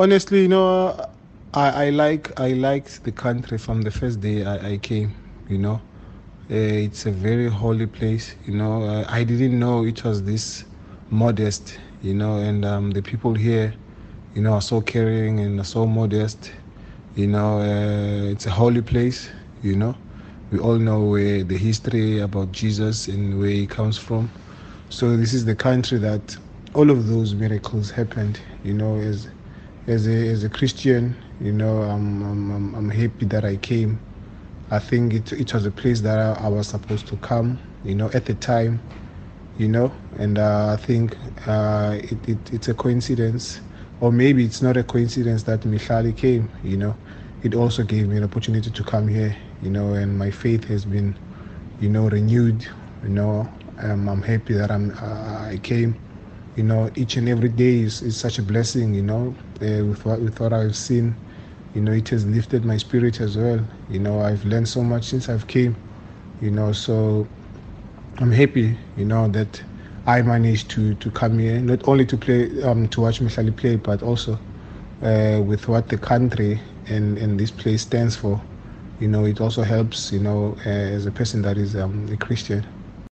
Honestly, you know, I, I like I liked the country from the first day I, I came. You know, uh, it's a very holy place. You know, uh, I didn't know it was this modest. You know, and um, the people here, you know, are so caring and are so modest. You know, uh, it's a holy place. You know, we all know uh, the history about Jesus and where he comes from. So this is the country that all of those miracles happened. You know, as as a as a Christian, you know, I'm I'm I'm happy that I came. I think it it was a place that I, I was supposed to come. You know, at the time, you know, and uh, I think uh, it, it it's a coincidence, or maybe it's not a coincidence that Mihlali came. You know, it also gave me an opportunity to come here. You know, and my faith has been, you know, renewed. You know, um, I'm happy that I'm uh, I came you know, each and every day is, is such a blessing, you know, uh, with, what, with what I've seen. You know, it has lifted my spirit as well. You know, I've learned so much since I've came, you know, so I'm happy, you know, that I managed to, to come here, not only to play, um, to watch Mihlali play, but also uh, with what the country and, and this place stands for. You know, it also helps, you know, uh, as a person that is um, a Christian.